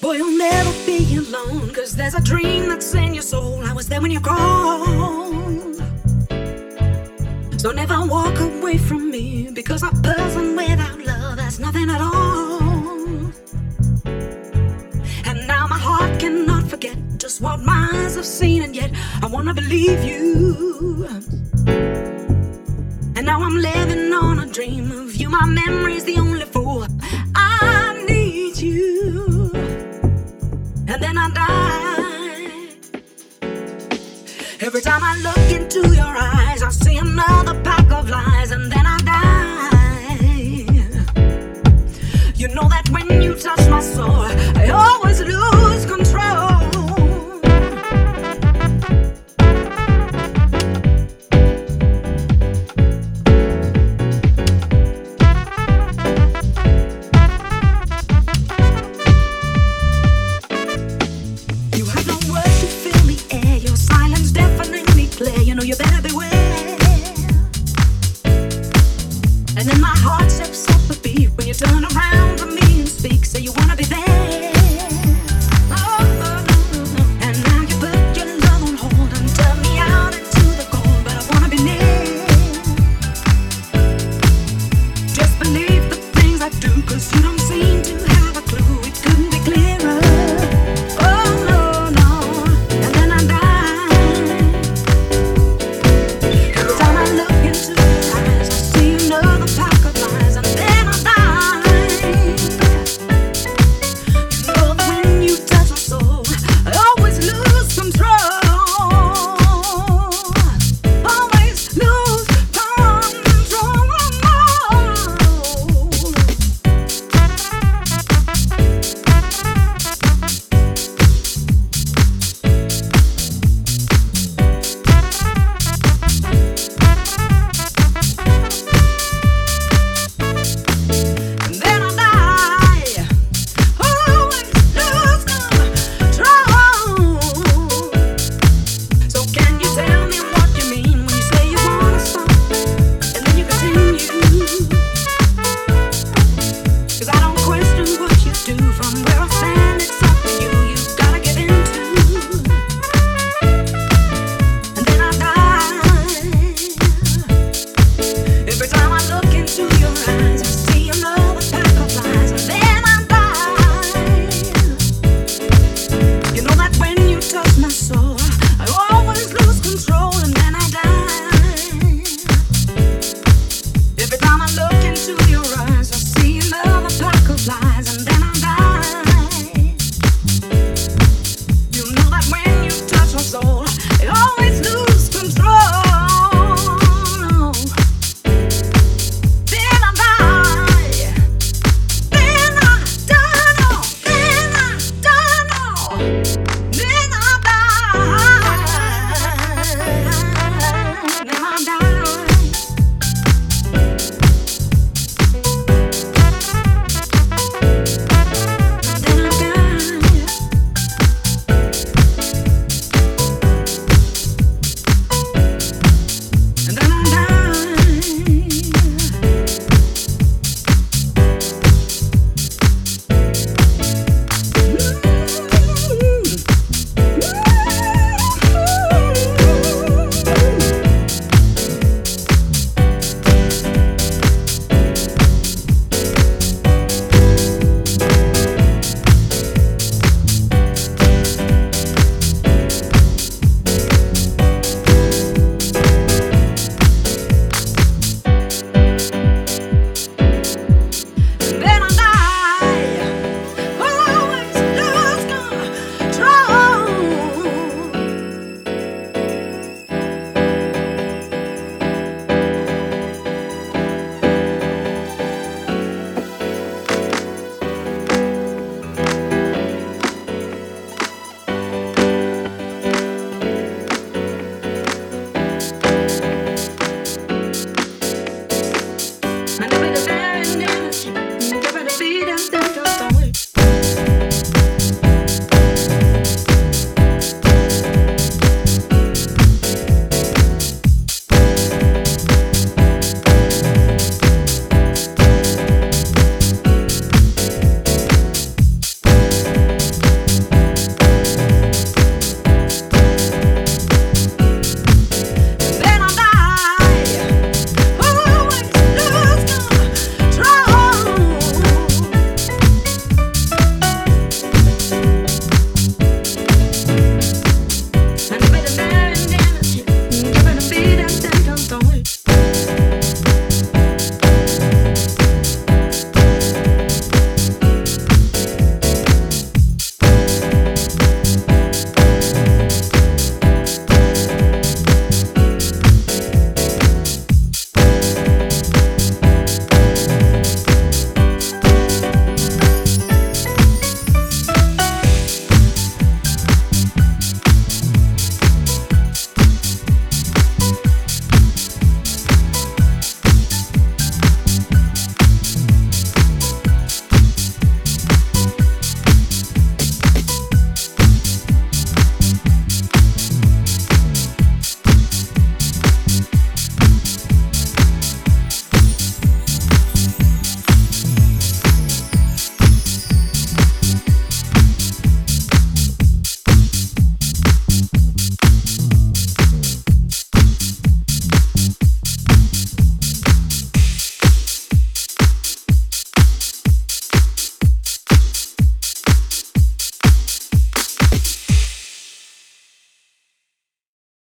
Boy, you'll never be alone, cause there's a dream that's in your soul. I was at all. And now my heart cannot forget just what my eyes have seen, and yet I wanna believe you. And now I'm living on a dream of you. My memory's the only fool. I need you. And then I die. Every time I look into your eyes, I see another pack of lies, and then I know that when